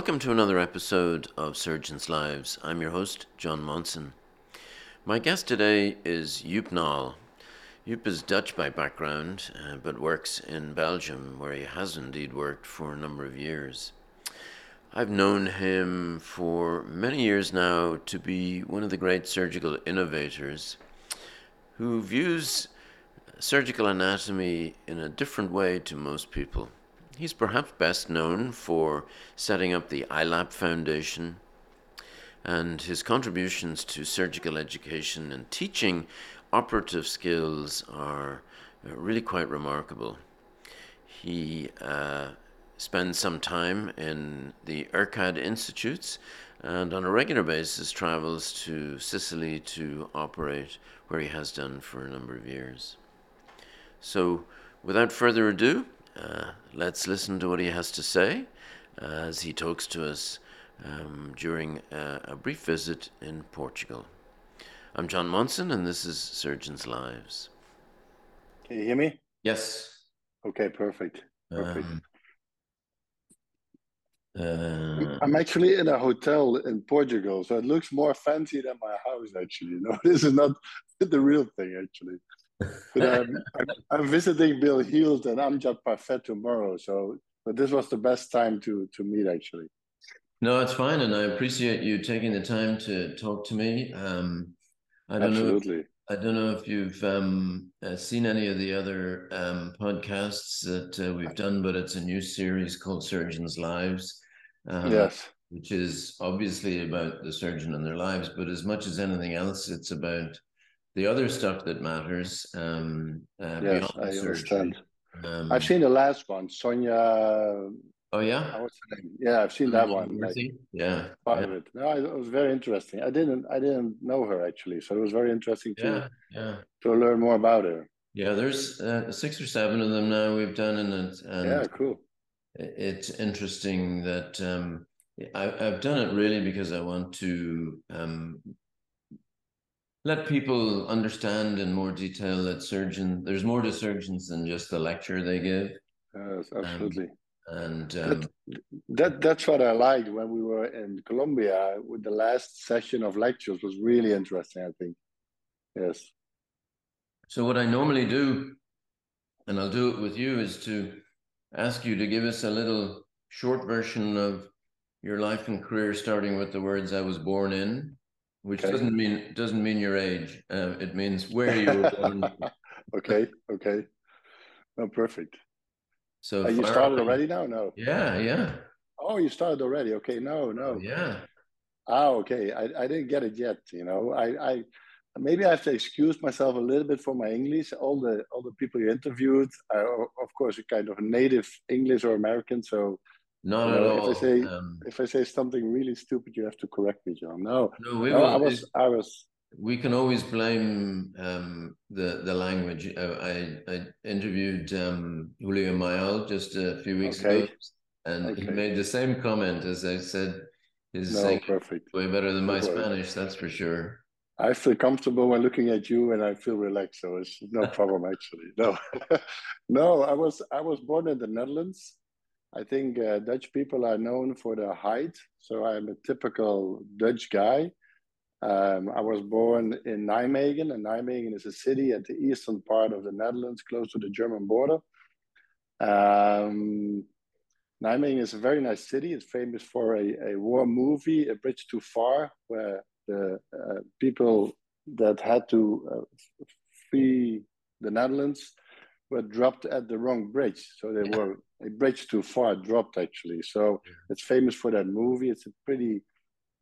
Welcome to another episode of Surgeons Lives. I'm your host, John Monson. My guest today is Joep Knol. Joep is Dutch by background, uh, but works in Belgium, where he has indeed worked for a number of years. I've known him for many years now to be one of the great surgical innovators who views surgical anatomy in a different way to most people. He's perhaps best known for setting up the iLapp Foundation, and his contributions to surgical education and teaching operative skills are uh, really quite remarkable. He uh, spends some time in the IRCAD institutes and on a regular basis travels to Sicily to operate where he has done for a number of years. So, without further ado, uh, let's listen to what he has to say as he talks to us um, during a, a, brief visit in Portugal. I'm John Monson, and this is Surgeons Lives. Can you hear me? Yes. Okay, perfect. Perfect. Um, uh, I'm actually in a hotel in Portugal, so it looks more fancy than my house. Actually, you know, this is not the real thing. Actually, but um, I'm, I'm, visiting Bill Heald and Amjad Parvaiz tomorrow, so but this was the best time to to meet actually. No, it's fine, and I appreciate you taking the time to talk to me. Um, I don't Absolutely. know. I don't know if you've um, uh, seen any of the other um, podcasts that uh, we've done, but it's a new series called Surgeons' Lives. Um, yes. Which is obviously about the surgeon and their lives, but as much as anything else, it's about the other stuff that matters. Um, uh, yes, I understand. Um, I've seen the last one, Sonia. Oh yeah. Name? Yeah, I've seen that one. Like, yeah. Part yeah. of it. No, it was very interesting. I didn't, I didn't know her actually, so it was very interesting to, yeah, yeah. to learn more about her. Yeah, there's uh, six or seven of them now we've done, in it, and yeah, cool. It's interesting that um, I, have done it really because I want to um, let people understand in more detail that surgeon there's more to surgeons than just the lecture they give. Yes absolutely. um, and um, that, that, that's what i liked when we were in colombia with the last session of lectures was really interesting i think. Yes. So what i normally do and i'll do it with you is to ask you to give us a little short version of your life and career starting with the words i was born in which okay. doesn't mean doesn't mean your age. Uh, it means where you were born. okay, okay, no, perfect. So uh, you started already now? No. Yeah, yeah. Oh, you started already. Okay, no, no. Yeah. Oh, okay. I, I didn't get it yet. You know, I, I maybe I have to excuse myself a little bit for my English. All the all the people you interviewed are, of course, a kind of native English or American, so not you know, at all. If I say um, if I say something really stupid, you have to correct me, John. No, no, we no, I was I was. We can always blame um, the the language. Uh, I I interviewed um, Julio Mayol just a few weeks okay. ago, and okay. he made the same comment as I said. His no, perfect. way better than my no Spanish, that's for sure. I feel comfortable when looking at you, and I feel relaxed. So it's no problem actually. No, no. I was I was born in the Netherlands I think uh, Dutch people are known for their height. So I'm a typical Dutch guy. Um, I was born in Nijmegen, and Nijmegen is a city at the eastern part of the Netherlands, close to the German border. Um, Nijmegen is a very nice city. It's famous for a, a war movie, A Bridge Too Far, where the uh, people that had to uh, flee the Netherlands were dropped at the wrong bridge. So they were a bridge too far dropped actually. So it's famous for that movie. It's a pretty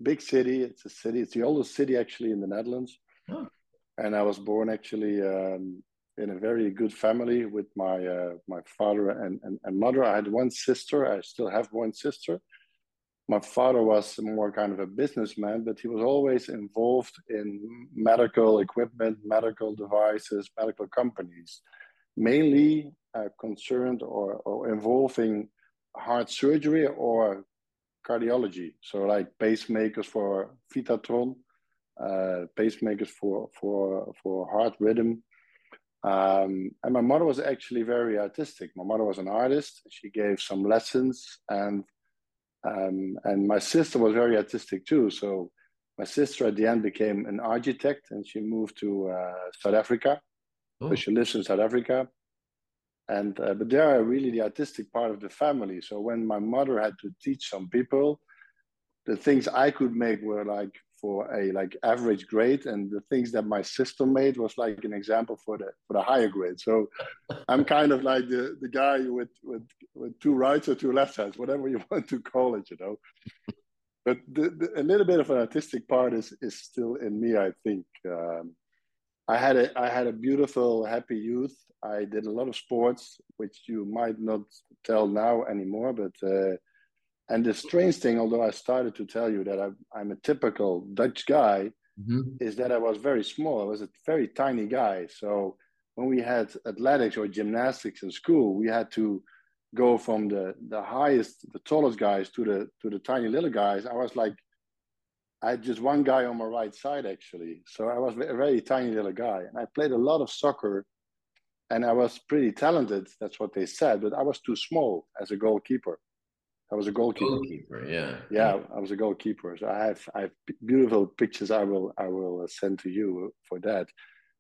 big city. It's a city. It's the oldest city actually in the Netherlands. Oh. And I was born actually um, in a very good family with my uh, my father and, and, and mother. I had one sister. I still have one sister. My father was more kind of a businessman, but he was always involved in medical equipment, medical devices, medical companies mainly uh, concerned or, or involving heart surgery or cardiology. So like pacemakers for Vitatron, uh, pacemakers for for for heart rhythm. Um, and my mother was actually very artistic. My mother was an artist. She gave some lessons, and Um, and my sister was very artistic too. So my sister at the end became an architect and she moved to uh, South Africa. Oh. So she lives in South Africa. And uh, but they are really the artistic part of the family. So when my mother had to teach some people, the things I could make were like for a like average grade, and the things that my sister made was like an example for the for the higher grade. So I'm kind of like the the guy with with with two rights or two left hands, whatever you want to call it, you know but the, the, a little bit of an artistic part is is still in me. I think um, I had a I had a beautiful, happy youth. I did a lot of sports, which you might not tell now anymore. But uh, and the strange thing, although I started to tell you that I, I'm a typical Dutch guy, mm-hmm. is that I was very small. I was a very tiny guy. So when we had athletics or gymnastics in school, we had to go from the the highest, the tallest guys to the to the tiny little guys, I was like, I had just one guy on my right side actually. So I was a very tiny little guy, and I played a lot of soccer, and I was pretty talented. That's what they said, but I was too small as a goalkeeper. I was a goalkeeper. Goalkeeper, yeah. Yeah, I was a goalkeeper. So I have I have beautiful pictures. I will I will uh, send to you for that.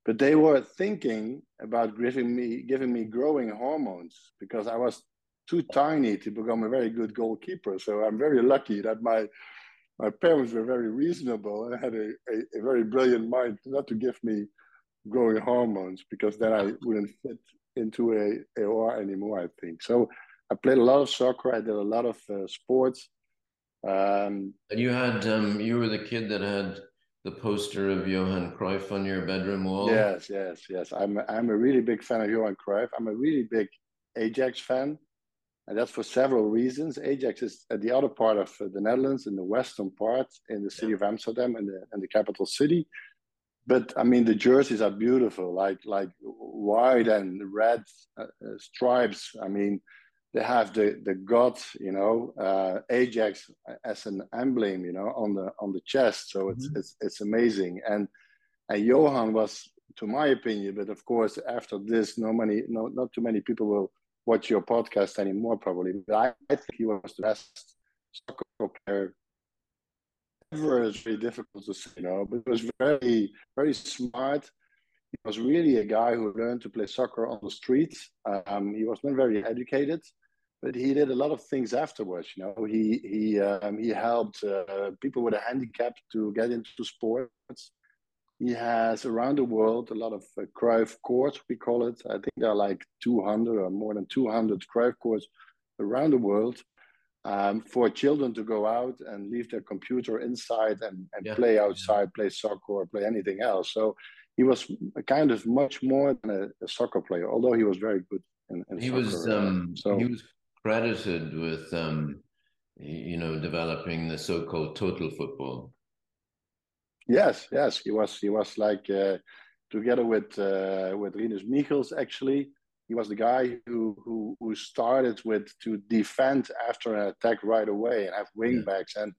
But they were thinking about giving me giving me growing hormones because I was too tiny to become a very good goalkeeper. So I'm very lucky that my my parents were very reasonable and had a, a, a very brilliant mind not to give me growing hormones because then I wouldn't fit into a AOR anymore, I think. So I played a lot of soccer. I did a lot of uh, sports. Um, and you had, um, you were the kid that had the poster of Johan Cruyff on your bedroom wall. Yes, yes, yes. I'm, I'm a really big fan of Johan Cruyff. I'm a really big Ajax fan. And that's for several reasons. Ajax is at the other part of the Netherlands, in the western part, in the city of Amsterdam and the, and the capital city. But I mean, the jerseys are beautiful, like like white and red uh, uh stripes. I mean, they have the the god, you know, uh, Ajax as an emblem, you know, on the on the chest. So it's mm-hmm. it's it's amazing. And and Johan was, to my opinion, but of course, after this, no many, no, not too many people will watch your podcast anymore, probably. But I, I think he was the best soccer player ever. It's very difficult to say, you know, but he was very, very smart. He was really a guy who learned to play soccer on the streets. Um, he was not very educated, but he did a lot of things afterwards. You know, he he um, he helped uh, people with a handicap to get into sports. He has around the world a lot of uh, Cruyff courts, we call it. I think there are like 200 or more than 200 Cruyff courts around the world um, for children to go out and leave their computer inside and, and yeah. play outside, play soccer or play anything else. So he was kind of much more than a, a soccer player, although he was very good. In, in he soccer. was um, so, he was credited with um, you know developing the so-called total football Yes, yes, he was. He was like uh, together with uh, with Rinus Michels. Actually, he was the guy who who who started with to defend after an attack right away and have wing backs and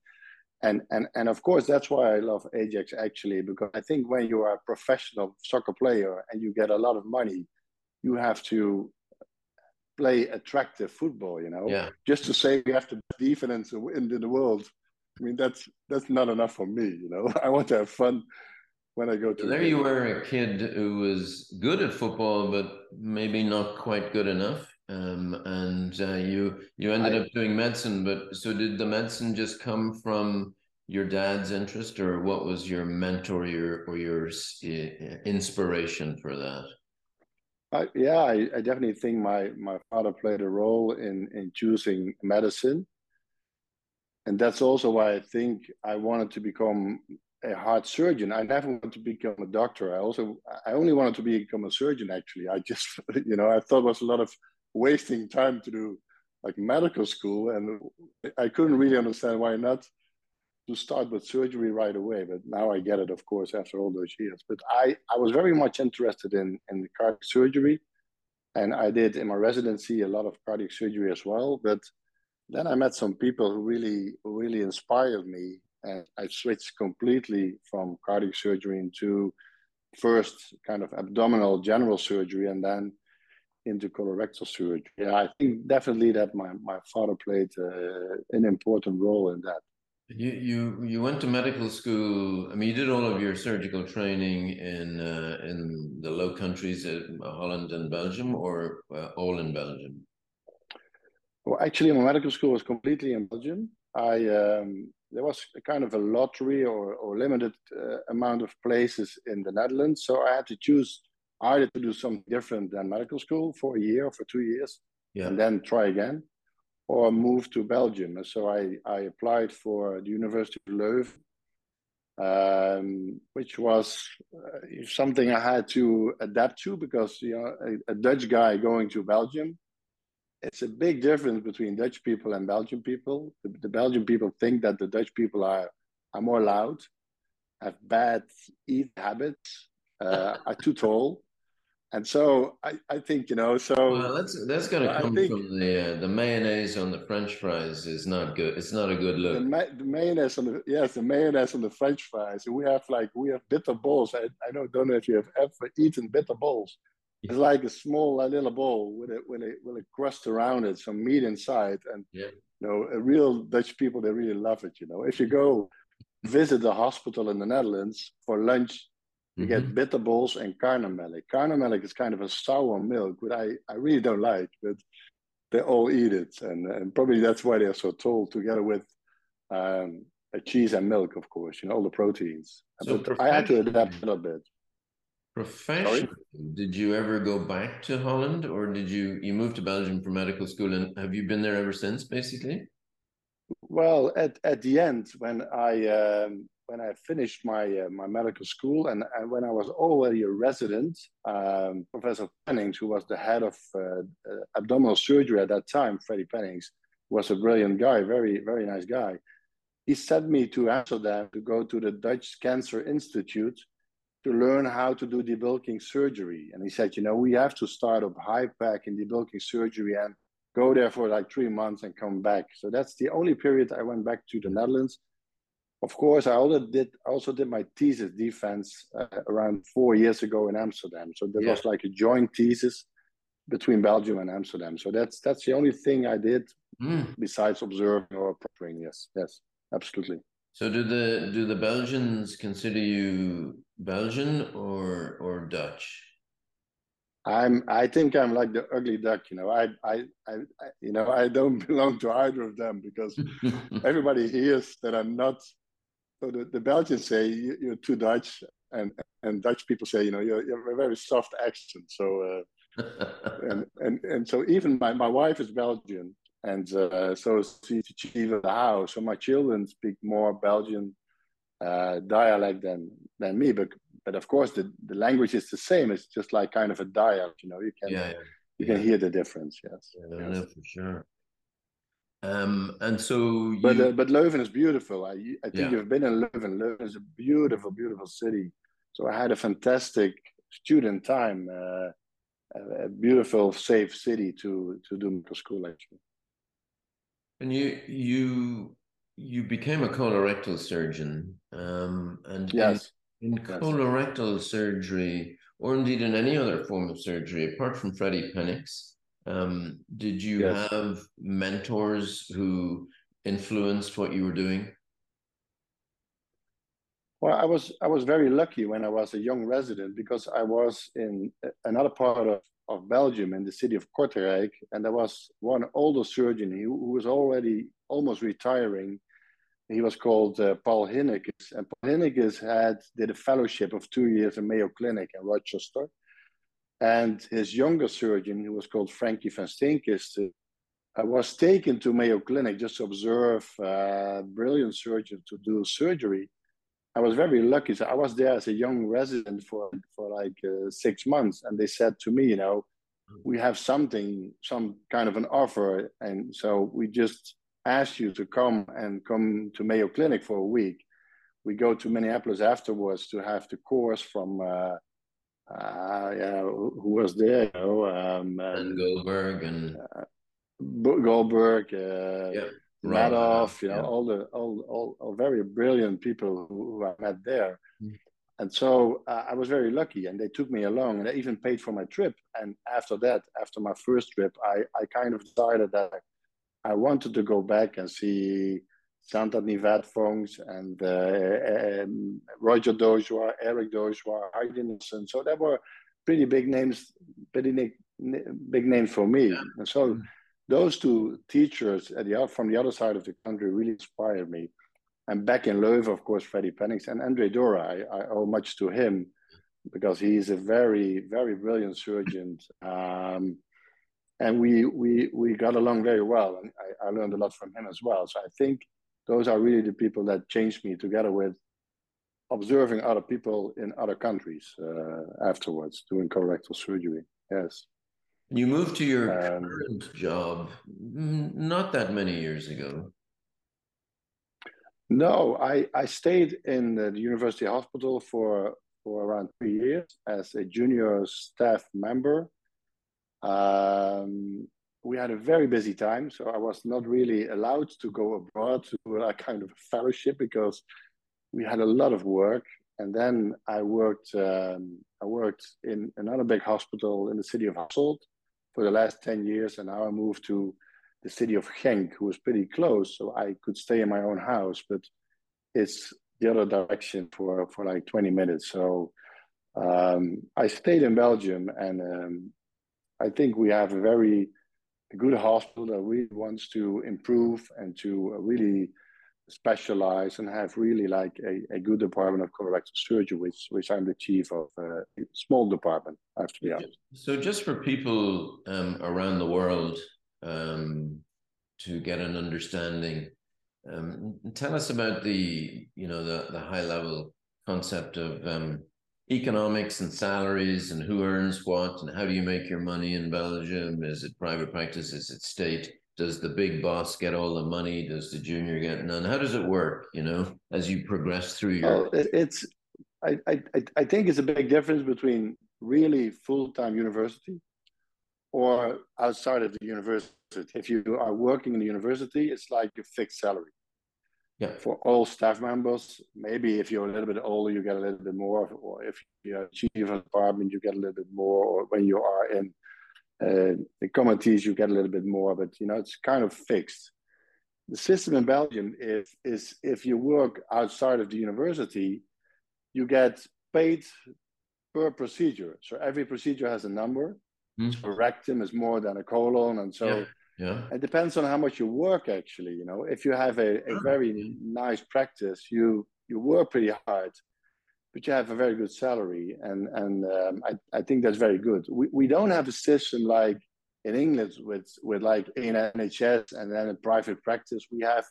and and and of course that's why I love Ajax actually because I think when you are a professional soccer player and you get a lot of money, you have to play attractive football. You know, yeah. just to say you have the defense in the world I mean, that's that's not enough for me. You know, I want to have fun when I go to. There, you were a kid who was good at football, but maybe not quite good enough. Um, and uh, you you ended I, up doing medicine. But so did the medicine just come from your dad's interest, or what was your mentor, your or your inspiration for that? I, yeah, I, I, definitely think my my father played a role in in choosing medicine and that's also why I think I wanted to become a heart surgeon. I never wanted to become a doctor. I also I only wanted to become a surgeon. Actually, I just you know I thought it was a lot of wasting time to do like medical school, and I couldn't really understand why not to start with surgery right away. But now I get it, of course, after all those years. But I I was very much interested in in cardiac surgery, and I did in my residency a lot of cardiac surgery as well, but then I met some people who really, really inspired me. And I switched completely from cardiac surgery into first kind of abdominal general surgery. And then into colorectal surgery. Yeah, I think definitely that my, my father played uh, an important role in that. You you you went to medical school. I mean, you did all of your surgical training in uh, in the Low Countries, in Holland and Belgium, or uh, all in Belgium. Well, actually, my medical school was completely in Belgium. I um, there was a kind of a lottery or, or limited uh, amount of places in the Netherlands, so I had to choose either to do something different than medical school for a year or for two years, yeah. and then try again, or move to Belgium. And so I, I applied for the University of Leuven, um, which was uh, something I had to adapt to because you know a, a, Dutch guy going to Belgium. It's a big difference between Dutch people and Belgian people. The, the Belgian people think that the Dutch people are are more loud, have bad eat habits, uh, are too tall, and so I, I think you know so well, that's that's going to come from the uh, the mayonnaise on the French fries is not good. It's not a good look. The, ma- the, mayonnaise on the yes, the mayonnaise on the French fries. We have like we have bitter balls. I, I don't, don't know if you have ever eaten bitter balls. It's like a small a little bowl with a with a with a crust around it, some meat inside, and yeah. you know, a real Dutch people they really love it. You know, if you go visit the hospital in the Netherlands for lunch you mm-hmm. get bitterballs and karnemelk. Karnemelk is kind of a sour milk, which I, I really don't like, but they all eat it. And, and probably that's why they're so tall together with um, a cheese and milk, of course, you know, all the proteins. So but I had to adapt a little bit. Professionally, did you ever go back to Holland or did you, you moved to Belgium for medical school and have you been there ever since basically? Well, at, at the end, when I um, when I finished my uh, my medical school and, and when I was already a resident, um, Professor Penninckx, who was the head of uh, uh, abdominal surgery at that time, Freddie Penninckx, was a brilliant guy, very very nice guy. He sent me to Amsterdam to go to the Dutch Cancer Institute to learn how to do debulking surgery. And he said, you know, we have to start up HIPEC in debulking surgery and go there for like three months and come back. So that's the only period I went back to the Netherlands of course, I also did also did my thesis defense uh, around four years ago in Amsterdam. So there yeah. was like a joint thesis between Belgium and Amsterdam. So that's that's the only thing I did mm. besides observing or preparing. Yes, yes, absolutely. So do the do the Belgians consider you Belgian or or Dutch? I'm I think I'm like the ugly duck, you know. I I, I, I you know I don't belong to either of them because everybody hears that I'm not so the, the Belgians say you're too Dutch, and and Dutch people say you know you're, you're a very soft accent. So uh, and, and and so even my, my wife is Belgian, and uh, so she's the chief of the house. So my children speak more Belgian uh, dialect than than me, but but of course the, the language is the same. It's just like kind of a dialect. You know, you can yeah, yeah. you yeah. can hear the difference. Yes, yeah, yes. for sure. Um, and so, you... but uh, but Leuven is beautiful. I I think you've been in Leuven. Leuven is a beautiful, beautiful city. So I had a fantastic student time. Uh, a beautiful, safe city to to do medical school actually. And you you you became a colorectal surgeon, um, and yes. in, in yes. colorectal surgery, or indeed in any other form of surgery, apart from Freddie Penninckx, um, did you yes. have mentors who influenced what you were doing? Well, I was I was very lucky when I was a young resident because I was in another part of, of Belgium in the city of Kortrijk, and there was one older surgeon who, who was already almost retiring. He was called uh, Paul Hinnekes, and Paul Hinnekes had did a fellowship of two years in Mayo Clinic in Rochester, and his younger surgeon, who was called Frankie van Steenkist, uh, was taken to Mayo Clinic just to observe uh, brilliant surgeon to do surgery. I was very lucky. So I was there as a young resident for, for like uh, six months. And they said to me, you know, we have something, some kind of an offer. And so we just asked you to come and come to Mayo Clinic for a week. We go to Minneapolis afterwards to have the course from uh, uh, yeah, who, was there? You know, um, and Goldberg and uh, Goldberg, uh, yeah, Madoff, you know, yeah. all the all, all, all very brilliant people who, who I met there. Mm. and so uh, I was very lucky, and they took me along, and they even paid for my trip. And after that, after my first trip, I, I kind of decided that I wanted to go back and see Santhat Nivatvongs and uh, um, Roger Dozois, Eric Dozois, Heidi Nelson. So there were pretty big names, pretty big names for me. Yeah. And so mm-hmm. those two teachers at the, from the other side of the country really inspired me. And back in Leuven, of course, Freddie Penninckx and Andre D'Hoore, I, I, owe much to him because he's a very, very brilliant surgeon. Um, and we, we, we got along very well. And I, I learned a lot from him as well. So I think those are really the people that changed me together with observing other people in other countries uh, afterwards doing colorectal surgery. Yes. You moved to your um, current job not that many years ago. No, I, I stayed in the university hospital for, for around three years as a junior staff member. Um, we had a very busy time, so I was not really allowed to go abroad to a kind of a fellowship because we had a lot of work. And then I worked um, I worked in another big hospital in the city of Hasselt for the last 10 years. And now I moved to the city of Genk, who was pretty close. So I could stay in my own house, but it's the other direction for, for like 20 minutes. So um, I stayed in Belgium and um, I think we have a very good hospital that really wants to improve and to really specialize and have really like a, a good department of colorectal surgery, which which I'm the chief of uh, a small department. I have to be honest. So just for people um, around the world um, to get an understanding, um, tell us about the you know the the high level concept of um, economics and salaries and who earns what and how do you make your money in Belgium? Is it private practice? Is it state? does the big boss get all the money? Does the junior get none? How does it work? You know, as you progress through your. it's, I, I, I think it's a big difference between really full time university or outside of the university. If you are working in the university, it's like a fixed salary. Yeah. For all staff members, maybe if you're a little bit older, you get a little bit more, or if you're chief of a department, you get a little bit more, or when you are in uh, the committees you get a little bit more, but you know it's kind of fixed. The system in Belgium is is if you work outside of the university, you get paid per procedure. So every procedure has a number. Mm. So rectum is more than a colon, and so yeah. Yeah. It depends on how much you work actually. You know, if you have a, a very nice practice, you you work pretty hard but you have a very good salary, and and um, I, I think that's very good. We, we don't have a system like in England with with like an NHS and then a private practice. We have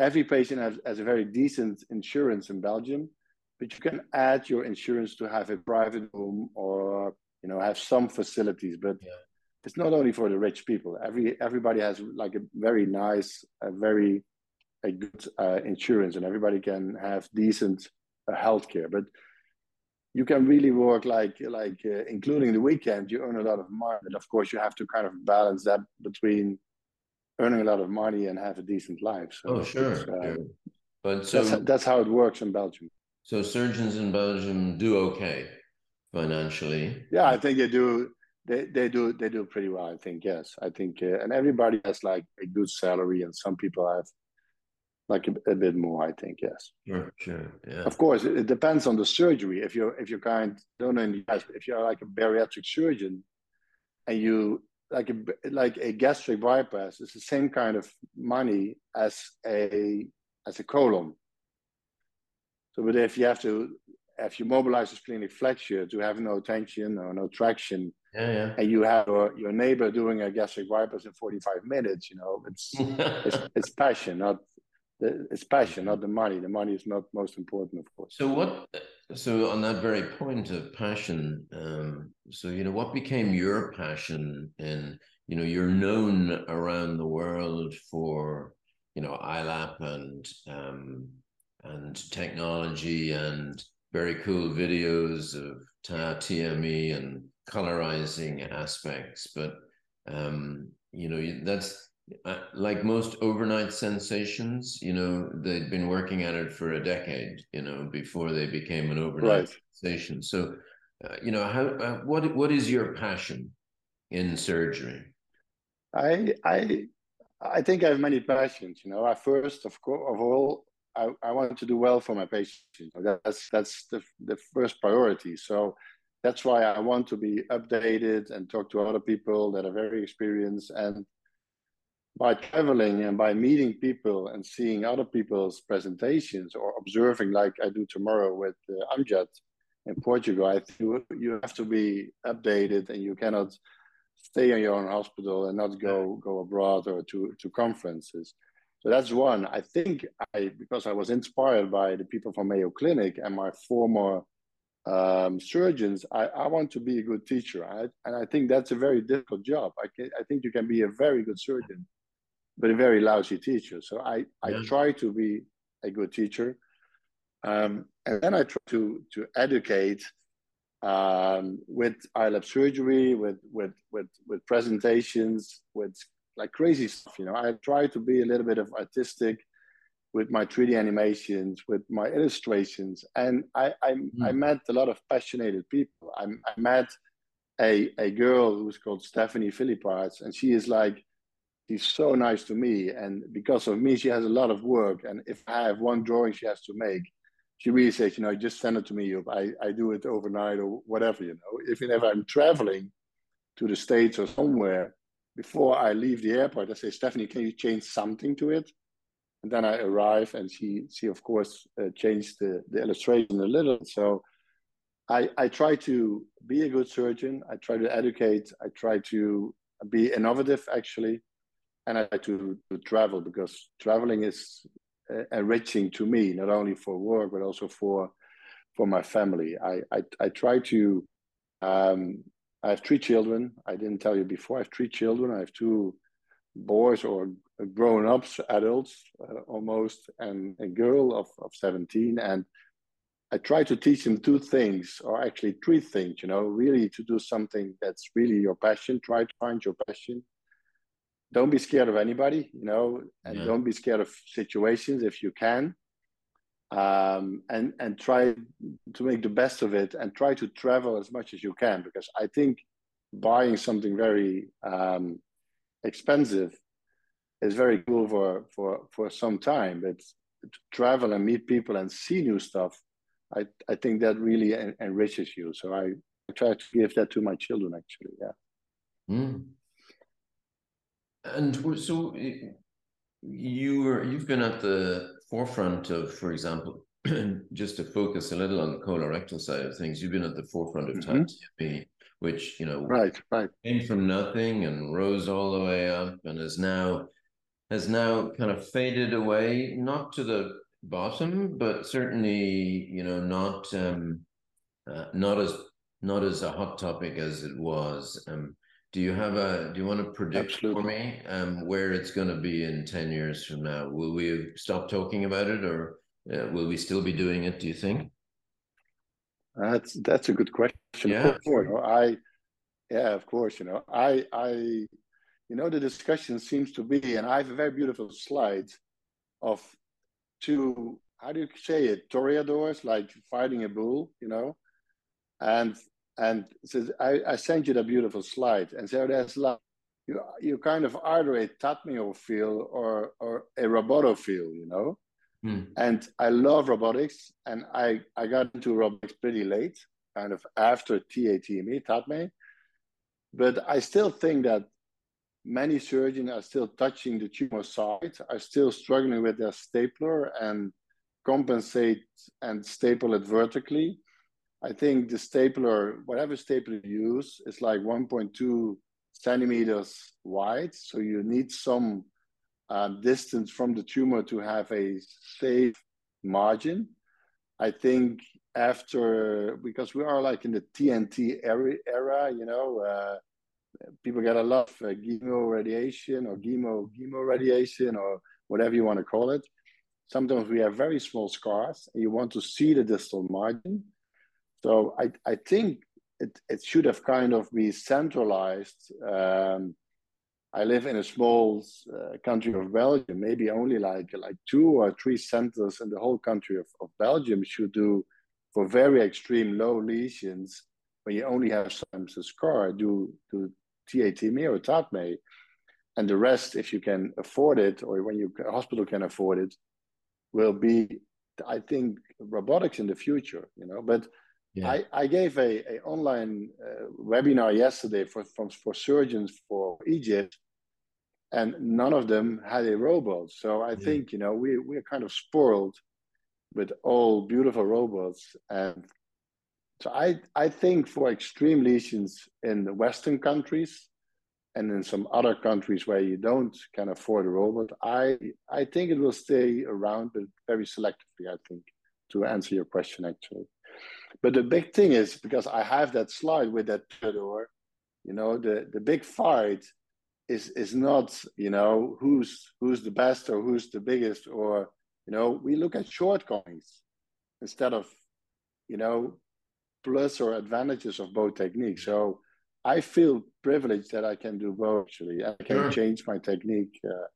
every patient has, has a very decent insurance in Belgium, but you can add your insurance to have a private room or you know have some facilities. But yeah. It's not only for the rich people. Every everybody has like a very nice, a very a good uh, insurance, and everybody can have decent healthcare. But you can really work like like uh, including the weekend. You earn a lot of money, and of course you have to kind of balance that between earning a lot of money and have a decent life. So oh, sure. Uh, sure. But so that's, that's how it works in Belgium. So surgeons in Belgium do okay financially. Yeah, I think they do. They, they do they do pretty well. I think yes. I think uh, and everybody has like a good salary, and some people have like a, a, bit more i think yes sure yeah of course it, it depends on the surgery if you're if you're kind don't know in the US, if you're like a bariatric surgeon and you like a like a gastric bypass it's the same kind of money as a as a colon so but if you have to if you mobilize the splenic flexure to have no tension or no traction yeah, yeah. and you have your, your neighbor doing a gastric bypass in 45 minutes you know it's it's, it's passion not it's passion, not the money. The money is not most important, of course. So what? So on that very point of passion, um, so you know, what became your passion? In you know, you're known around the world for you know iLapp and um, and technology and very cool videos of TME and colorizing aspects, but um, you know that's uh, like most overnight sensations, you know, they'd been working at it for a decade, you know, before they became an overnight right. sensation. So, uh, you know, how uh, what what is your passion in surgery? I I I think I have many passions. You know, I first of course of all I, I want to do well for my patients. That's that's the the first priority. So that's why I want to be updated and talk to other people that are very experienced and by traveling and by meeting people and seeing other people's presentations or observing like I do tomorrow with uh, Amjad in Portugal, I think you have to be updated and you cannot stay in your own hospital and not go go abroad or to, to conferences. So that's one. I think I because I was inspired by the people from Mayo Clinic and my former um, surgeons, I, I want to be a good teacher. I, and I think that's a very difficult job. I, can, I think you can be a very good surgeon but a very lousy teacher. So I, I yeah. try to be a good teacher. Um, and then I try to, to educate um, with iLapp surgery, with, with, with, with presentations, with like crazy stuff. You know, I try to be a little bit of artistic with my 3D animations, with my illustrations. And I, I, mm. I met a lot of passionate people. I, I met a, a girl who's called Stephanie Philipparts, and she is like she's so nice to me and because of me she has a lot of work and if i have one drawing she has to make she really says you know just send it to me I, I do it overnight or whatever you know if whenever i'm traveling to the states or somewhere before i leave the airport i say stephanie can you change something to it and then i arrive and she she of course uh, changed the, the illustration a little so I, I try to be a good surgeon. I try to educate. I try to be innovative, actually and I like to, to travel because traveling is uh, enriching to me, not only for work but also for for my family. I I, I try to. Um, I have three children. I didn't tell you before. I have three children. I have two boys or grown ups, adults uh, almost, and a girl of, of 17. And I try to teach them two things, or actually three things, you know, really to do something that's really your passion. Try to find your passion don't be scared of anybody, you know, and yeah. don't be scared of situations if you can. Um, and and try to make the best of it and try to travel as much as you can because I think buying something very um, expensive is very cool for for for some time, but travel and meet people and see new stuff, I I think that really en- enriches you. So I, I try to give that to my children actually. Yeah. Mm. And so you were you've been at the forefront of, for example, just to focus a little on the colorectal side of things, you've been at the forefront of mm-hmm. which you know right, right. came from nothing and rose all the way up and is now has now kind of faded away, not to the bottom, but certainly, you know, not um uh, not as not as a hot topic as it was. Um do you have a? Do you want to predict Absolutely. for me um, where it's going to be in ten years from now? Will we stop talking about it, or uh, will we still be doing it? Do you think? That's that's a good question. Yeah. I, yeah, of course. You know, I, I, you know, the discussion seems to be, and I have a very beautiful slide of two. How do you say it? Toreadors, like fighting a bull. You know, and and says, I, I sent you the beautiful slide. And so there's like, you, you kind of either a tatmiophile or, or a robotophile, you know? Mm. And I love robotics. And I, I got into robotics pretty late, kind of after TATME, TATME. But I still think that many surgeons are still touching the tumor site, are still struggling with their stapler and compensate and staple it vertically. I think the stapler, whatever stapler you use, is like 1.2 centimeters wide. So you need some uh, distance from the tumor to have a safe margin. I think after, because we are like in the TNT era, era you know, uh, people get a lot of uh, chemo radiation or chemo, chemo radiation or whatever you want to call it. Sometimes we have very small scars and you want to see the distal margin so I, I think it, it should have kind of be centralized um, I live in a small uh, country of Belgium. Maybe only like like two or three centers in the whole country of, of Belgium should do for very extreme low lesions when you only have sometimes a scar, do do TATME or TATME, and the rest, if you can afford it or when your hospital can afford it, will be, I think, robotics in the future. You know, but yeah. I, I gave a, a online uh, webinar yesterday for, for, for surgeons for Egypt, and none of them had a robot. So I yeah. think you know we we're kind of spoiled with all beautiful robots, and so I I think for extreme lesions in the Western countries and in some other countries where you don't can afford a robot, I I think it will stay around, but very selectively. I think to answer your question actually. But the big thing is because I have that slide with that door, you know, the, the big fight is is not, you know, who's who's the best or who's the biggest, or you know, we look at shortcomings instead of, you know, plus or advantages of both techniques. So I feel privileged that I can do both actually. I can sure. change my technique. Uh,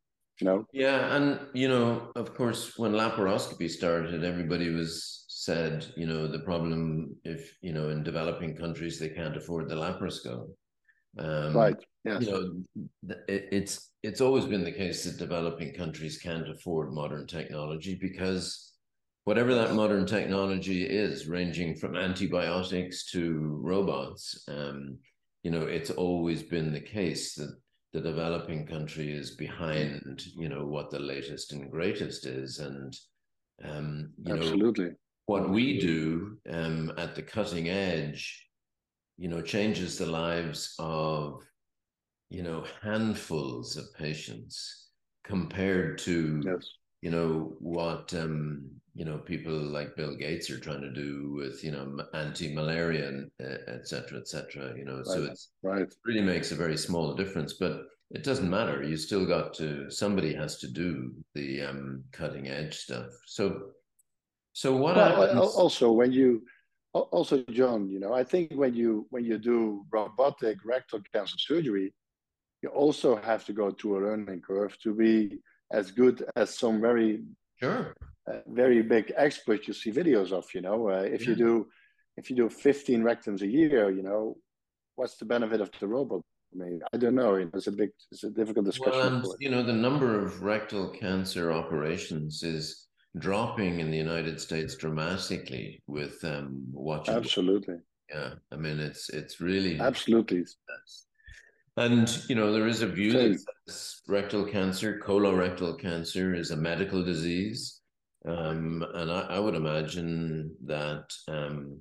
you know? Yeah, and you know, of course, when laparoscopy started, everybody was said, you know, the problem if you know in developing countries they can't afford the laparoscope. Um, right. Yes. You know, it, it's it's always been the case that developing countries can't afford modern technology because whatever that modern technology is, ranging from antibiotics to robots, um, you know, it's always been the case that the developing country is behind, you know, what the latest and greatest is, and um, you Absolutely. know, what we do um, at the cutting edge, you know, changes the lives of, you know, handfuls of patients compared to, yes. you know, what, um, you know, people like Bill Gates are trying to do with, you know, anti-malaria, et cetera, et cetera, you know, right. so it's right. It really makes a very small difference, but it doesn't matter. You still got to, somebody has to do the um, cutting edge stuff. So, so what well, happens? Also, when you also John, you know, I think when you when you do robotic rectal cancer surgery, you also have to go through a learning curve to be as good as some very sure uh, very big experts you see videos of. You know, uh, if yeah. you do if you do 15 rectums a year, you know, what's the benefit of the robot? I mean, I don't know. It's a big, it's a difficult discussion. Well, and, you know, the number of rectal cancer operations is dropping in the United States dramatically with um, watching. Absolutely. Yeah, I mean it's it's really absolutely. And you know there is a view that rectal cancer, colorectal cancer, is a medical disease, um, and I, I, would imagine that um,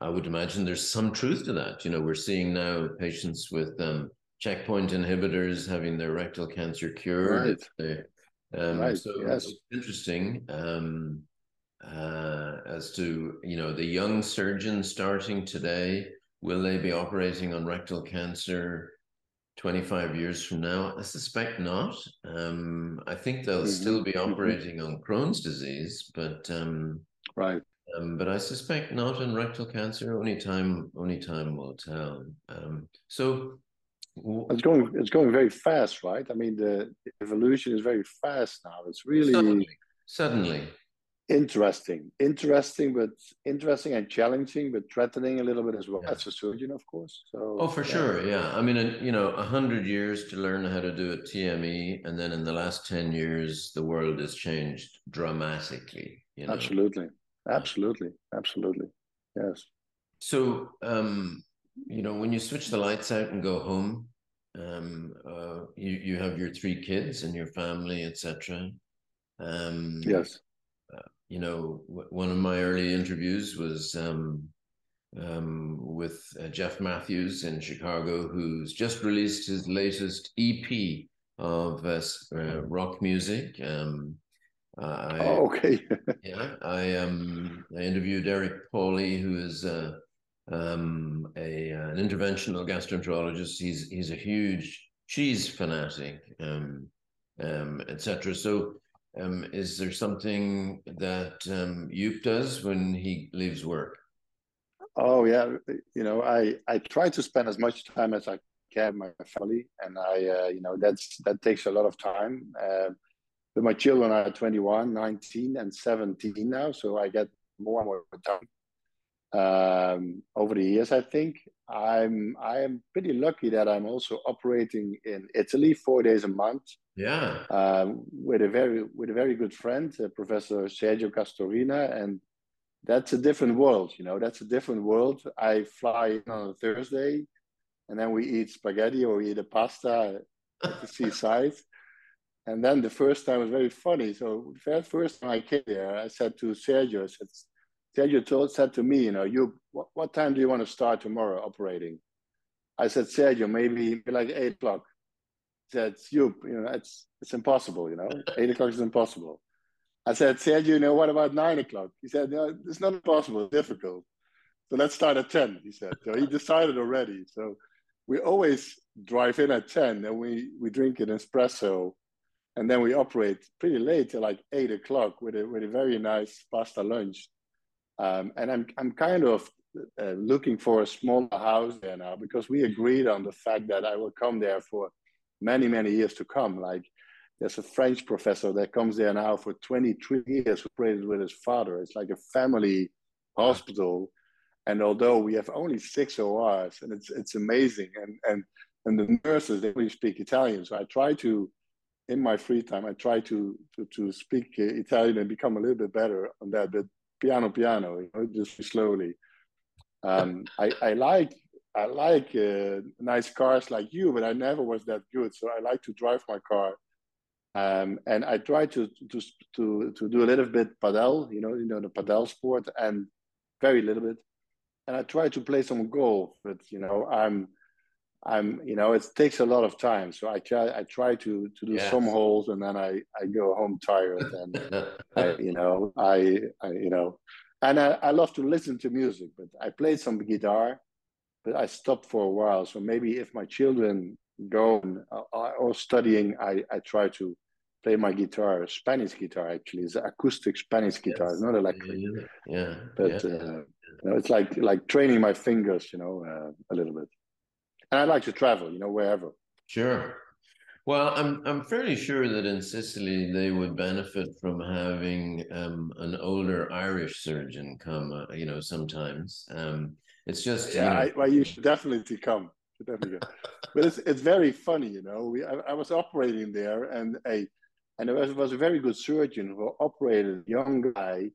I would imagine there's some truth to that. You know, we're seeing now patients with um, checkpoint inhibitors having their rectal cancer cured. Right. Um, right. So yes. interesting um, uh, as to you know the young surgeon starting today. Will they be operating on rectal cancer 25 years from now? I suspect not. Um, I think they'll mm-hmm. still be mm-hmm. operating mm-hmm. on Crohn's disease, but um, right. Um, but I suspect not in rectal cancer. Only time, only time will tell. Um, so it's going it's going very fast right? I mean the evolution is very fast now. It's really suddenly, suddenly. interesting interesting but interesting and challenging but threatening a little bit as well. Yeah. as a surgeon of course. So oh for yeah. sure yeah. I mean you know a hundred years to learn how to do a tme and then in the last 10 years the world has changed dramatically you know? absolutely. Absolutely. Absolutely. Yes. So um you know, when you switch the lights out and go home, um, uh, you you have your three kids and your family, etc. Um, yes. Uh, you know, w- one of my early interviews was um, um, with uh, Jeff Matthews in Chicago, who's just released his latest EP of uh, uh, rock music. Um, I, oh, okay. yeah, I um I interviewed Eric Pauly, who is uh, um, a an interventional gastroenterologist. He's he's a huge cheese fanatic, um, um, etc. So, um, is there something that um, Joep does when he leaves work? Oh yeah, you know, I I try to spend as much time as I can of my family, and I, uh, you know, that's that takes a lot of time. Uh, but my children are 21, 19, and 17 now, so I get more and more time um, over the years. I think I'm I am pretty lucky that I'm also operating in Italy four days a month. Yeah, um, with a very with a very good friend, uh, Professor Sergio Castorina, and that's a different world. You know, that's a different world. I fly on a Thursday, and then we eat spaghetti or we eat a pasta at the seaside. And then the first time was very funny. So the first time I came there, I said to Sergio, I said, Sergio told, said to me, you know, you what, what time do you want to start tomorrow operating? I said, Sergio, maybe like eight o'clock. He said, you, you know, it's it's impossible, you know, eight o'clock is impossible. I said, Sergio, you know, what about nine o'clock? He said, no, it's not impossible, it's difficult. So let's start at 10, he said. So he decided already. So we always drive in at 10 and we, we drink an espresso and then we operate pretty late till like eight o'clock with a, with a very nice pasta lunch. Um, and I'm, I'm kind of uh, looking for a smaller house there now because we agreed on the fact that I will come there for many, many years to come. Like there's a French professor that comes there now for 23 years who with his father. It's like a family hospital. And although we have only six ORs, and it's it's amazing, and and and the nurses they only speak Italian, so I try to, in my free time, I try to to, to speak Italian and become a little bit better on that, but piano piano, you know, just slowly. Um, I I like I like uh, nice cars like you, but I never was that good, so I like to drive my car um, and I try to, to to to do a little bit padel, you know, you know the padel sport, and very little bit. And I try to play some golf, but you know, I'm I'm you know it takes a lot of time, so I try I try to to do yes. some holes, and then I I go home tired, and I, you know I, I you know, and I, I love to listen to music, but I played some guitar, but I stopped for a while. So maybe if my children go uh, or studying, I I try to play my guitar, Spanish guitar actually, it's acoustic Spanish guitar, yes. not electric. Yeah, yeah. but yeah. Uh, you know, it's like like training my fingers, you know, uh, a little bit. And I like to travel, you know, wherever. Sure. Well, I'm I'm fairly sure that in Sicily they would benefit from having um, an older Irish surgeon come. Uh, you know, sometimes um, it's just yeah. You know, I, well, you should definitely come. Should definitely come. but it's it's very funny, you know. We I, I was operating there, and a and there was, was a very good surgeon who operated a young guy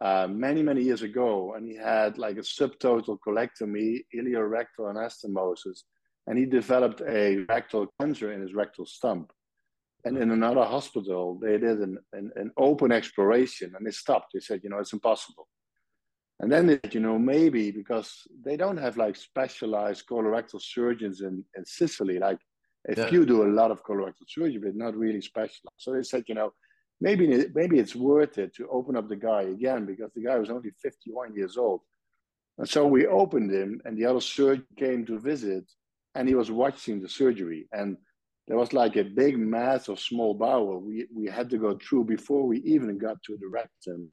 uh, many, many years ago. And he had like a subtotal colectomy, ileorectal anastomosis. And he developed a rectal cancer in his rectal stump. And in another hospital, they did an, an, an open exploration and they stopped. They said, you know, it's impossible. And then they, you know, maybe because they don't have like specialized colorectal surgeons in, in Sicily, like if yeah. you do a lot of colorectal surgery, but not really specialized. So they said, you know, maybe maybe it's worth it to open up the guy again because the guy was only 51 years old. And so we opened him, and the other surgeon came to visit, and he was watching the surgery. And there was like a big mass of small bowel we, we had to go through before we even got to the rectum.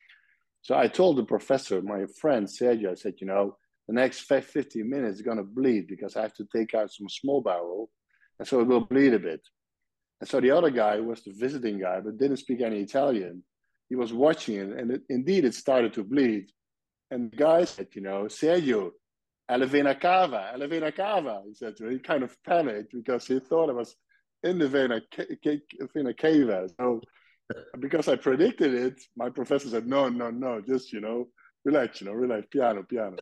So I told the professor, my friend Sergio, I said, you know, the next 50 minutes is going to bleed because I have to take out some small bowel and so it will bleed a bit. And so the other guy was the visiting guy, but didn't speak any Italian. He was watching it, and it, indeed it started to bleed. And the guy said, you know, Sergio, Elevena cava, Elevena cava. He said to me, he kind of panicked because he thought it was in the vena, vena cava. So because I predicted it, my professor said, no, no, no, just, you know, relax, you know, relax, piano, piano.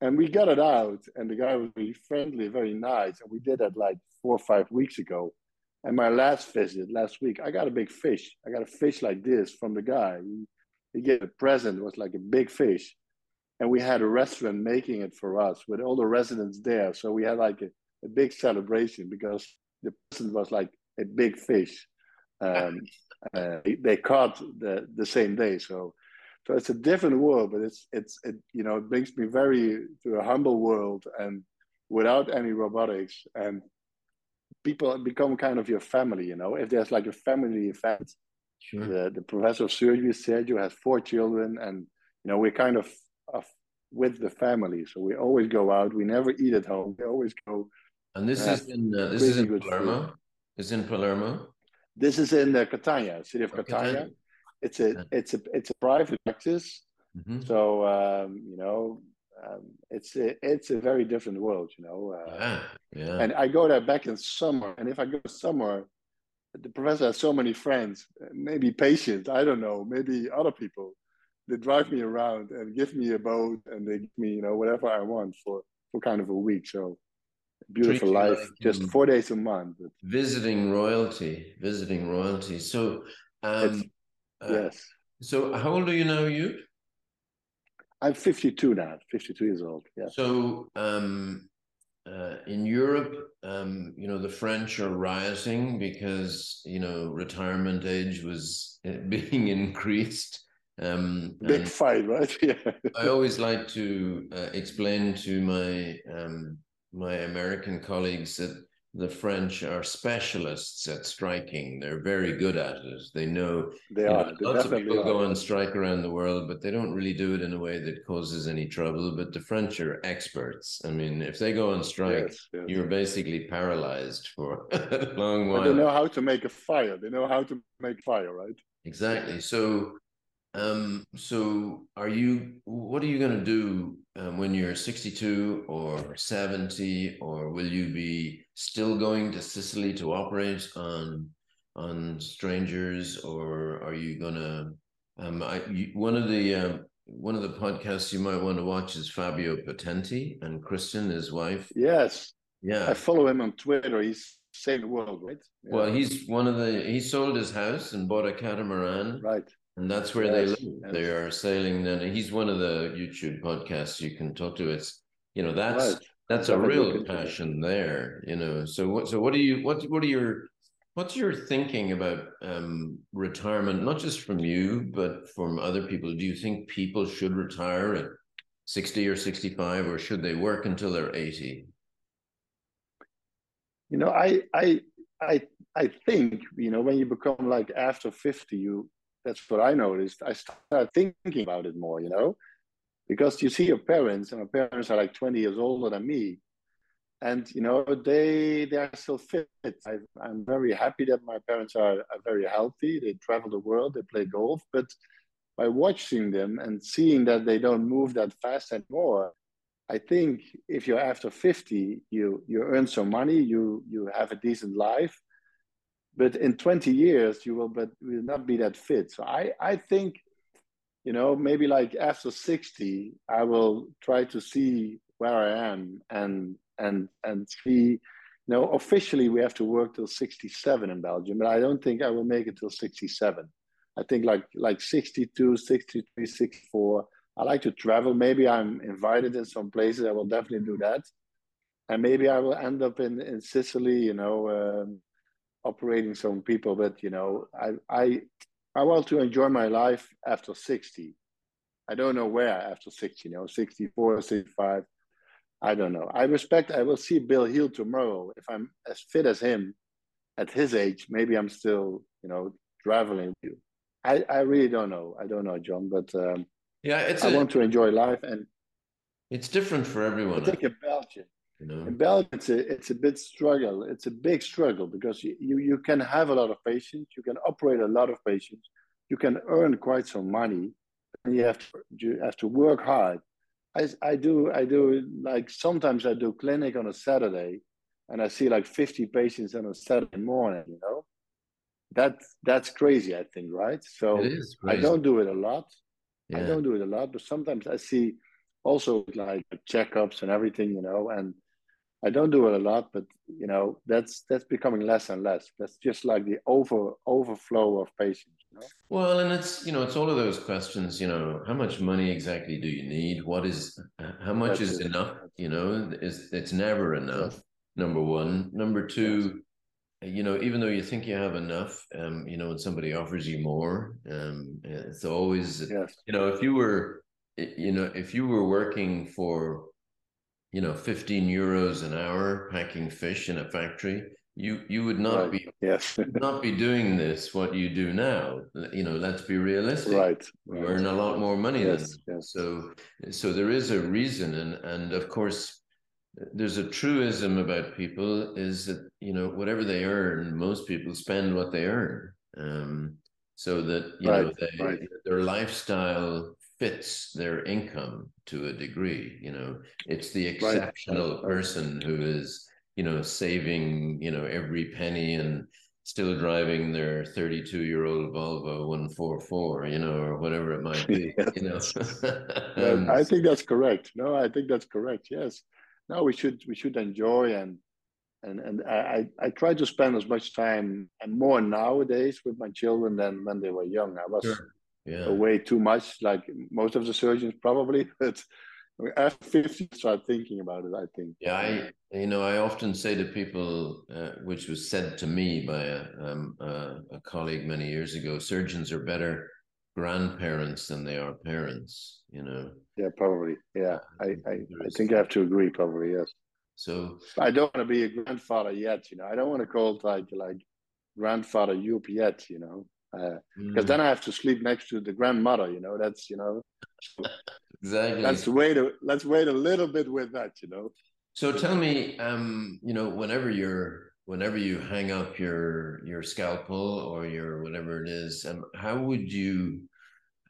And we got it out, and the guy was really friendly, very nice. And we did that like four or five weeks ago. And my last visit last week, I got a big fish. I got a fish like this from the guy. He, he gave a present, it was like a big fish. And we had a restaurant making it for us with all the residents there. So we had like a, a big celebration because the present was like a big fish. Um, uh, they caught the, the same day. So so it's a different world, but it's it's it you know it brings me very to a humble world and without any robotics and people become kind of your family, you know. If there's like a family event, sure. the, the professor of surgery said you have four children, and you know we're kind of, of with the family, so we always go out. We never eat at home. We always go And this is in uh, this is in Palermo. Food. Is in Palermo. This is in uh, Catania, city of Catania. It's a it's a it's a private practice. Mm-hmm. So um, you know, um, it's a, it's a very different world. You know. Uh, yeah. Yeah. And I go there back in summer, and if I go somewhere, the professor has so many friends, maybe patients. I don't know, maybe other people. They drive me around and give me a boat, and they give me you know whatever I want for for kind of a week. So beautiful life, like just four days a month. Visiting royalty, visiting royalty. So, um, uh, yes. So, how old are you now, you? I'm 52 now, 52 years old. Yeah. So, um, uh, in Europe, um, you know, the French are rioting because you know retirement age was uh, being increased. Um, Big fight, right? Yeah. I always like to uh, explain to my um, my American colleagues that the French are specialists at striking. They're very good at it. They know they are. Know, lots of people are. go on strike around the world, but they don't really do it in a way that causes any trouble. But the French are experts. I mean, if they go on strike, yes, yes. you're basically paralyzed for a long while. But they know how to make a fire. They know how to make fire, right? Exactly. So um, so are you, what are you going to do um, when you're 62 or 70, or will you be still going to Sicily to operate on, on strangers, or are you to, um, I, you, one of the, uh, one of the podcasts you might want to watch is Fabio Potenti and Kristen, his wife. Yes. Yeah. I follow him on Twitter. He's saved the world, right? Yeah. Well, he's one of the, he sold his house and bought a catamaran. Right and that's where yes, they live. Yes. They are sailing. Then he's one of the YouTube podcasts you can talk to. It's you know that's right. That's a real passion there. You know. So what? So what do you? What? What are your? What's your thinking about um, retirement? Not just from you, but from other people. Do you think people should retire at sixty or sixty-five, or should they work until they're eighty? You know, I I I I think you know when you become like after fifty, you that's what I noticed. I started thinking about it more, you know, because you see your parents, and my parents are like 20 years older than me. And you know they they are still fit. I, am very happy that my parents are, are very healthy. They travel the world, they play golf. But by watching them and seeing that they don't move that fast anymore, I think if you're after 50, you you earn some money, you you have a decent life, but in 20 years you will but will not be that fit so i i think you know maybe like after 60 i will try to see where i am and and and see you know officially we have to work till 67 in belgium but i don't think i will make it till 67 i think like like 62 63 64 i like to travel. Maybe i'm invited in some places i will definitely do that. And maybe i will end up in in sicily you know um, operating some people, but you know, I I I want to enjoy my life after 60. I don't know where after 60, you know, 64, 65. I don't know. I respect, I will see Bill Heald tomorrow. If I'm as fit as him at his age, maybe I'm still, you know, traveling. I, I really don't know. I don't know, John, but um, yeah, it's I a, want to enjoy life and it's different for everyone. I think in Belgium, you know? In Belgium, it's a it's a bit struggle. It's a big struggle because you, you, you can have a lot of patients, you can operate a lot of patients, you can earn quite some money, and you have to you have to work hard. I, I do I do like sometimes I do clinic on a Saturday, and I see like fifty patients on a Saturday morning. You know, that that's crazy. I think right. So I don't do it a lot. Yeah. I don't do it a lot, but sometimes I see also like checkups and everything. You know, and I don't do it a lot, but you know that's that's becoming less and less. That's just like the over overflow of patients. You know? Well, and it's you know it's all of those questions. You know, how much money exactly do you need? What is how much that's is it. enough? You know, is it's never enough. Number one. Number two. You know, even though you think you have enough, um, you know, when somebody offers you more, um, it's always, yes. you know, if you were, you know, if you were working for you know 15 euros an hour packing fish in a factory you you would not right. be yes not be doing this what you do now you know let's be realistic right you earn a lot more money yes, yes. so so there is a reason and and of course there's a truism about people is that you know whatever they earn, most people spend what they earn, um, so that you right, know they, right. their lifestyle fits their income to a degree. You know, it's the exceptional right. person who is you know saving you know every penny and still driving their 32 year old Volvo 144, you know, or whatever it might be, you know. um, I think that's correct. No, I think that's correct. Yes. No, we should we should enjoy and and and I I try to spend as much time and more nowadays with my children than when they were young. I was sure. Yeah. away too much, like most of the surgeons probably, but after 50 start thinking about it i think. Yeah i you know i often say to people uh, which was said to me by a, um, uh, a colleague many years ago surgeons are better grandparents than they are parents you know? Yeah probably. Yeah uh, i i, I think i have to agree probably yes. So i don't want to be a grandfather yet you know? I don't want to call it like like grandfather Joep yet you know uh, mm. because then i have to sleep next to the grandmother you know that's you know exactly. Let's wait. A, let's wait a little bit with that. You know. So tell me, um, you know, whenever you're, whenever you hang up your your scalpel or your whatever it is, um, how would you,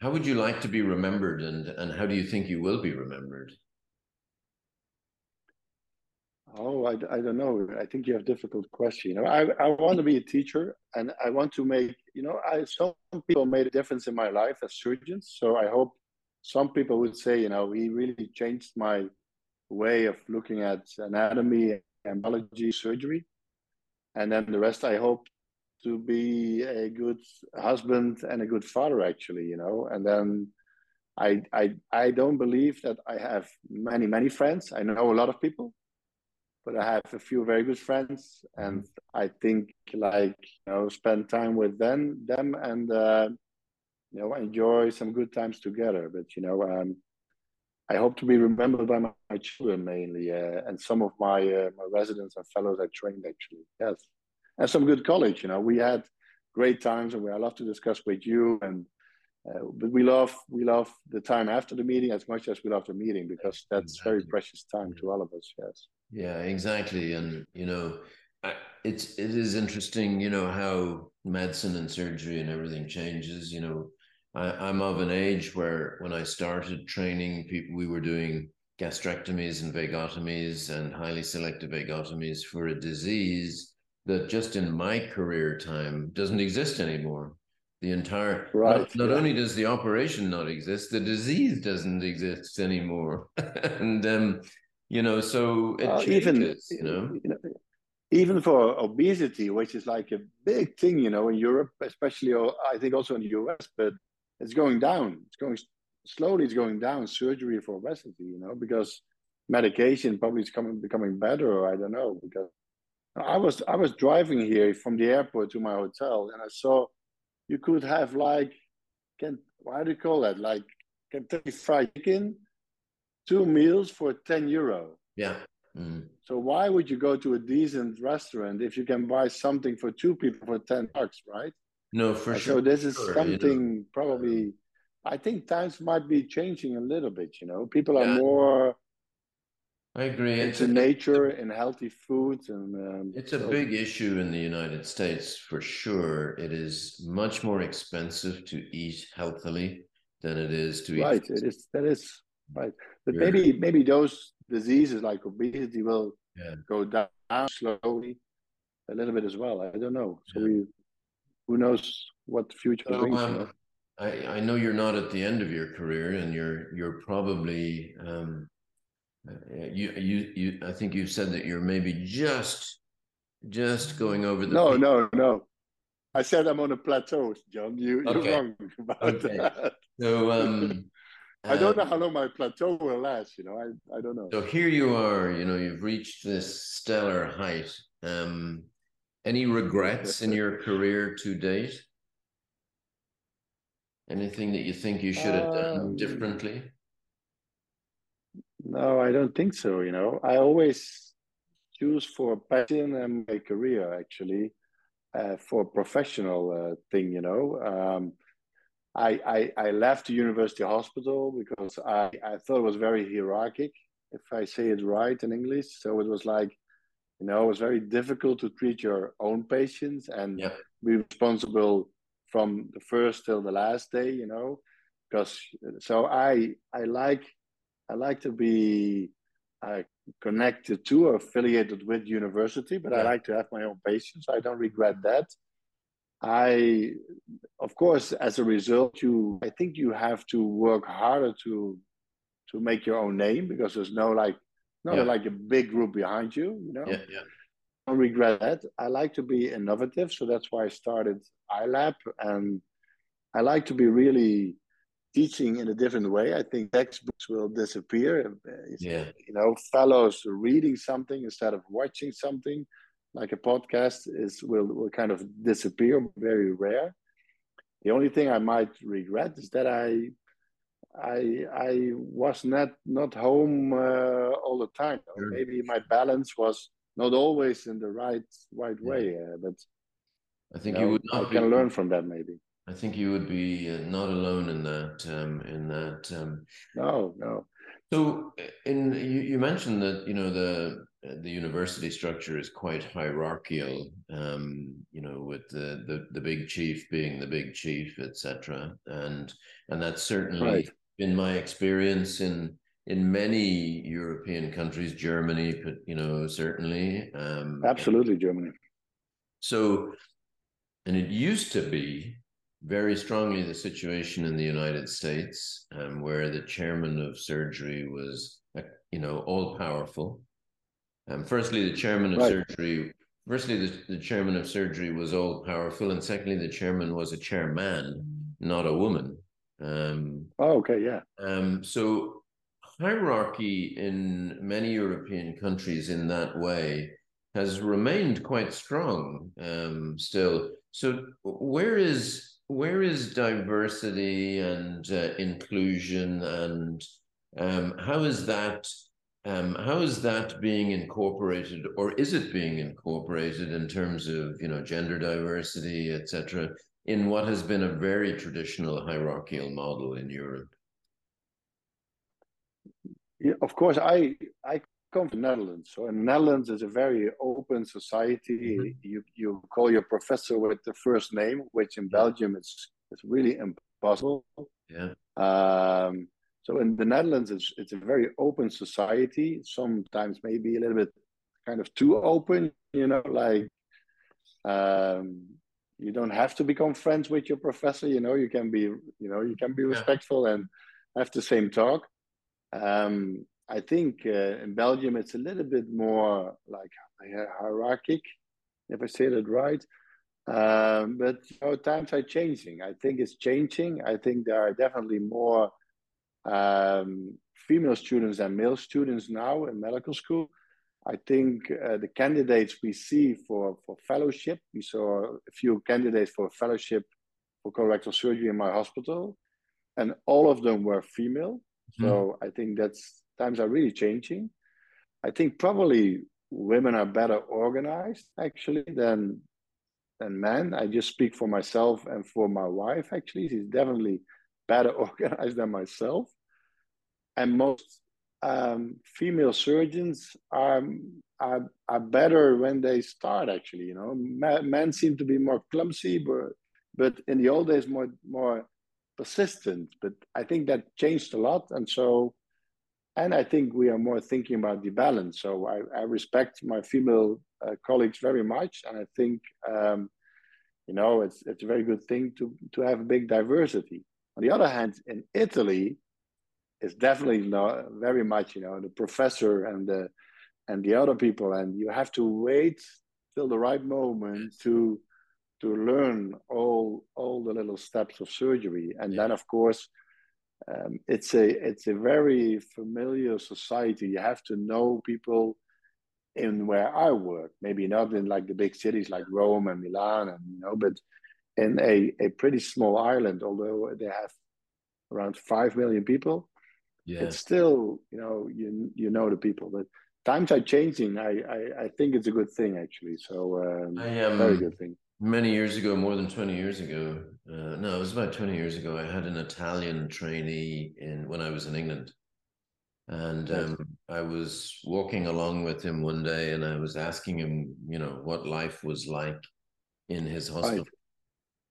how would you like to be remembered, and and how do you think you will be remembered? Oh, I, I don't know. I think you have difficult question. I, I want to be a teacher and I want to make, you know, I some people made a difference in my life as surgeons. So I hope some people would say, you know, he really changed my way of looking at anatomy and biology surgery. And then the rest, I hope to be a good husband and a good father, actually, you know. And then I, I, I don't believe that I have many, many friends. I know a lot of people, but I have a few very good friends, and I think like you know, spend time with them, them, and uh, you know enjoy some good times together. But you know um, i hope to be remembered by my, my children mainly uh, and some of my uh, my residents and fellows i trained actually. Yes. And some good college you know. We had great times and we i love to discuss with you and uh, but we love we love the time after the meeting as much as we love the meeting because that's exactly. very precious time to all of us yes yeah exactly and you know I, it's it is interesting you know how medicine and surgery and everything changes you know I, am of an age where when I started training people, we were doing gastrectomies and vagotomies and highly selective vagotomies for a disease that just in my career time doesn't exist anymore. The entire right, not, not yeah. only does the operation not exist, the disease doesn't exist anymore. and um, you know, so it uh, changes, even, you know. You know even for obesity, which is like a big thing, you know, in Europe, especially, or I think also in the US, but it's going down. It's going slowly. It's going down. Surgery for obesity, you know, because medication probably is coming becoming better. Or I don't know because I was I was driving here from the airport to my hotel, and I saw you could have like can why do you call that like Kentucky Fried Chicken, two meals for ten euro. Yeah. Mm. So why would you go to a decent restaurant if you can buy something for two people for ten bucks, right? No, for sure. So this is sure, something you know. probably. I think times might be changing a little bit. You know, people are yeah. more. I agree. Into it's nature a, and healthy foods, and um, it's so. a big issue in the United States for sure. It is much more expensive to eat healthily than it is to eat. Right. It is. That is right. But yeah. maybe maybe those diseases like obesity will yeah. go down slowly a little bit as well. I don't know. So we who knows what the future so, brings. You know? I, I know you're not at the end of your career, and you're you're probably um, uh, you you you. I think you've said that you're maybe just just going over the. No, peak. no, no. I said I'm on a plateau, John. You, okay. You're wrong about okay. that. So um, I don't know how long my plateau will last. You know, I, I don't know. So here you are. You know, you've reached this stellar height. Um, any regrets in your career to date? Anything that you think you should have done um, differently? No, I don't think so. You know, I always choose for passion and my career actually uh, for professional uh, thing. You know, um, I, I I left the university hospital because I I thought it was very hierarchic if I say it right in English. So it was like, you know, it was very difficult to treat your own patients and yeah. be responsible from the first till the last day, you know, because so I I like I like to be uh, connected to or affiliated with university, but yeah. I like to have my own patients. I don't regret that. I, of course, as a result, you I think you have to work harder to to make your own name because there's no like not yeah. like a big group behind you, you know. Yeah, yeah. I don't regret that. I like to be innovative, so that's why I started iLapp, and I like to be really teaching in a different way. I think textbooks will disappear. Yeah. You know, fellows reading something instead of watching something, like a podcast, is will will kind of disappear. Very rare. The only thing I might regret is that I I I was not not home uh, all the time. Sure. Maybe my balance was not always in the right right yeah. way. Uh, but I think you, know, you would not I can learn from that maybe. I think you would be uh, not alone in that. Um, in that. Um, no, no. So, in you, you mentioned that you know the the university structure is quite hierarchical. Um, you know, with the, the the big chief being the big chief, etc. And and that's certainly right. been my experience in in many European countries, Germany, but you know, certainly. Um, Absolutely, Germany. So, and it used to be very strongly the situation in the United States, um, where the chairman of surgery was, you know, all powerful. Um, firstly, the chairman of right. surgery. Firstly, the, the chairman of surgery was all powerful, and secondly, the chairman was a chairman, not a woman. Um, oh, okay, yeah. Um, so hierarchy in many European countries in that way has remained quite strong um, still. So where is where is diversity and uh, inclusion and um, how is that um, how is that being incorporated or is it being incorporated in terms of you know gender diversity etc in what has been a very traditional hierarchical model in europe yeah, of course i i come from Netherlands. So in Netherlands is a very open society. Mm-hmm. You you call your professor with the first name, which in. Belgium is is really impossible. Yeah. Um, so in the Netherlands, it's it's a very open society. Sometimes maybe a little bit kind of too open. You know, like um, you don't have to become friends with your professor. You know, you can be you know you can be respectful yeah. and have the same talk. Um, I think uh, in Belgium it's a little bit more like hierarchic, if I say that right. Um, but you know, times are changing. I think it's changing. I think there are definitely more um, female students and male students now in medical school. I think uh, the candidates we see for, for fellowship, we saw a few candidates for fellowship for colorectal surgery in my hospital, and all of them were female. Mm-hmm. So I think that's times are really changing. I think probably women are better organized actually than than men. I just speak for myself and for my wife. Actually, she's definitely better organized than myself. And most um, female surgeons are, are are better when they start. Actually, you know, men seem to be more clumsy, but but in the old days more more persistent. But I think that changed a lot, and so and I think we are more thinking about the balance. So I, I respect my female uh, colleagues very much, and I think um, you know it's it's a very good thing to to have big diversity. On the other hand, in Italy, it's definitely not very much you know the professor and the and the other people, and you have to wait till the right moment to to learn all all the little steps of surgery, and yeah. then of course um, it's a it's a very familiar society. You have to know people in where I work. Maybe not in like the big cities like Rome and Milan, and you know, but in a a pretty small island, although they have around five million people. Yeah. It's still you know you you know the people, but times are changing. I I, I think it's a good thing actually. So um, I am very good thing many years ago, more than 20 years ago. Uh, no, it was about 20 years ago. I had an Italian trainee in when I was in England. And um, I was walking along with him one day, and I was asking him, you know, what life was like in his hospital. Right.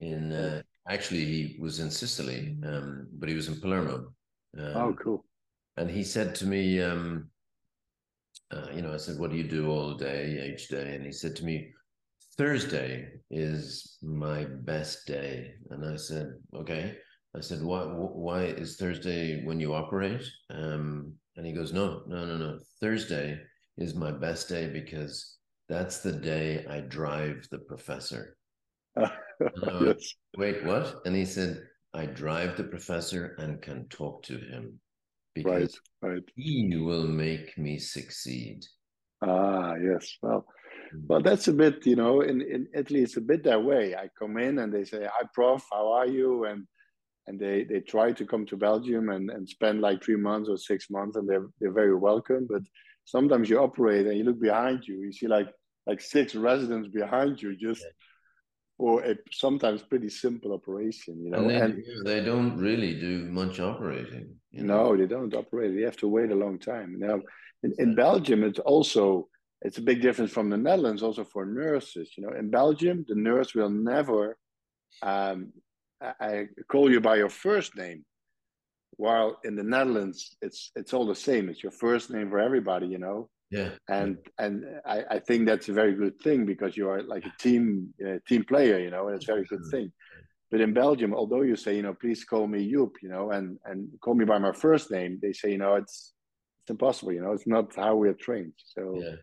In uh, actually, he was in Sicily, um, but he was in Palermo. Um, oh, cool! And he said to me, um, uh, you know, I said, "What do you do all day, each day?" And he said to me, "Thursday is my best day." And I said, "Okay." I said, "Why? Why is Thursday when you operate?" Um, and he goes, "No, no, no, no. Thursday is my best day because that's the day I drive the professor." yes. Wait, what? And he said, "I drive the professor and can talk to him because right, right. he will make me succeed." Ah, yes. Well, mm. well, that's a bit, you know, in, in Italy, it's a bit that way. I come in and they say, Hi, prof, how are you? And and they they try to come to Belgium and, and spend like three months or six months, and they're they're very welcome. But sometimes you operate and you look behind you, you see like like six residents behind you, just or a sometimes pretty simple operation, you know. And they, and, they don't really do much operating. You know? No, they don't operate. They have to wait a long time. Now, in, in Belgium, it's also it's a big difference from the Netherlands, also for nurses. You know, in Belgium, the nurse will never um, I call you by your first name. While in the Netherlands, it's it's all the same. It's your first name for everybody, you know. Yeah. And and I, I think that's a very good thing because you are like a team uh, team player, you know, and it's a very good thing. But in Belgium, although you say, you know, please call me Joep, you know, and and call me by my first name, they say, you know, it's it's impossible, you know, it's not how we're trained. So yeah.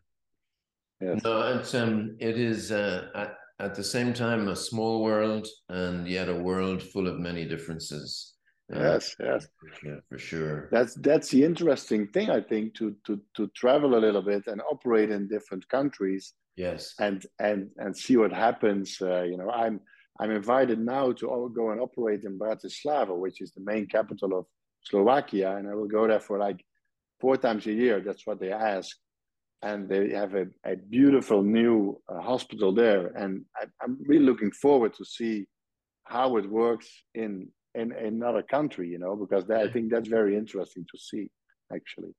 Yes. No, it's um, it is. Uh, at at the same time a small world and yet a world full of many differences yes yes. Yeah, for sure. That's that's the interesting thing i think to to to travel a little bit and operate in different countries yes. and and and see what happens uh, you know i'm i'm invited now to go and operate in bratislava which is the main capital of slovakia and i will go there for like four times a year that's what they ask. And they have a, a beautiful new uh, hospital there. And I, am really looking forward to see how it works in in another country, you know, because that, I think that's very interesting to see, actually.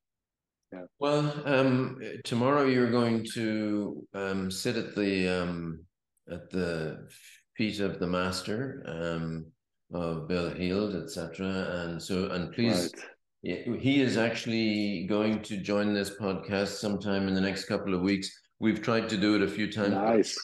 Yeah. Well, um, tomorrow you're going to um, sit at the um, at the feet of the master um, of Bill Heald, etc. And so, and please. Right he is actually going to join this podcast sometime in the next couple of weeks. We've tried to do it a few times. Nice.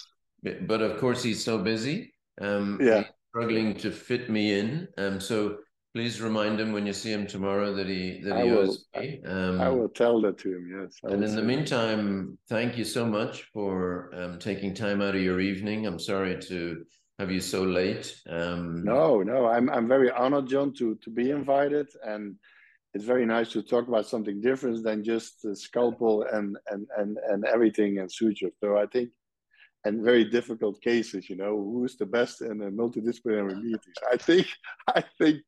But, but of course, he's so busy. Um, yeah. Struggling to fit me in. Um, so please remind him when you see him tomorrow that he that he I owes will, me. Um, I will tell that to him. Yes. I and in the meantime, thank you so much for um, taking time out of your evening. I'm sorry to have you so late. Um, no, no, I'm I'm very honored, John, to to be invited and it's very nice to talk about something different than just the scalpel and and and and everything and suture. So I think, and very difficult cases, you know, who's the best in a multidisciplinary meetings. I think I think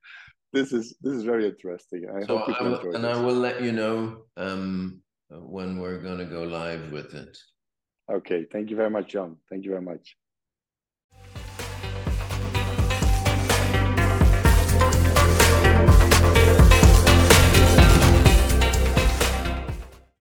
this is this is very interesting. I so hope people enjoy And this. I will let you know um, when we're going to go live with it. Okay. Thank you very much, John. Thank you very much.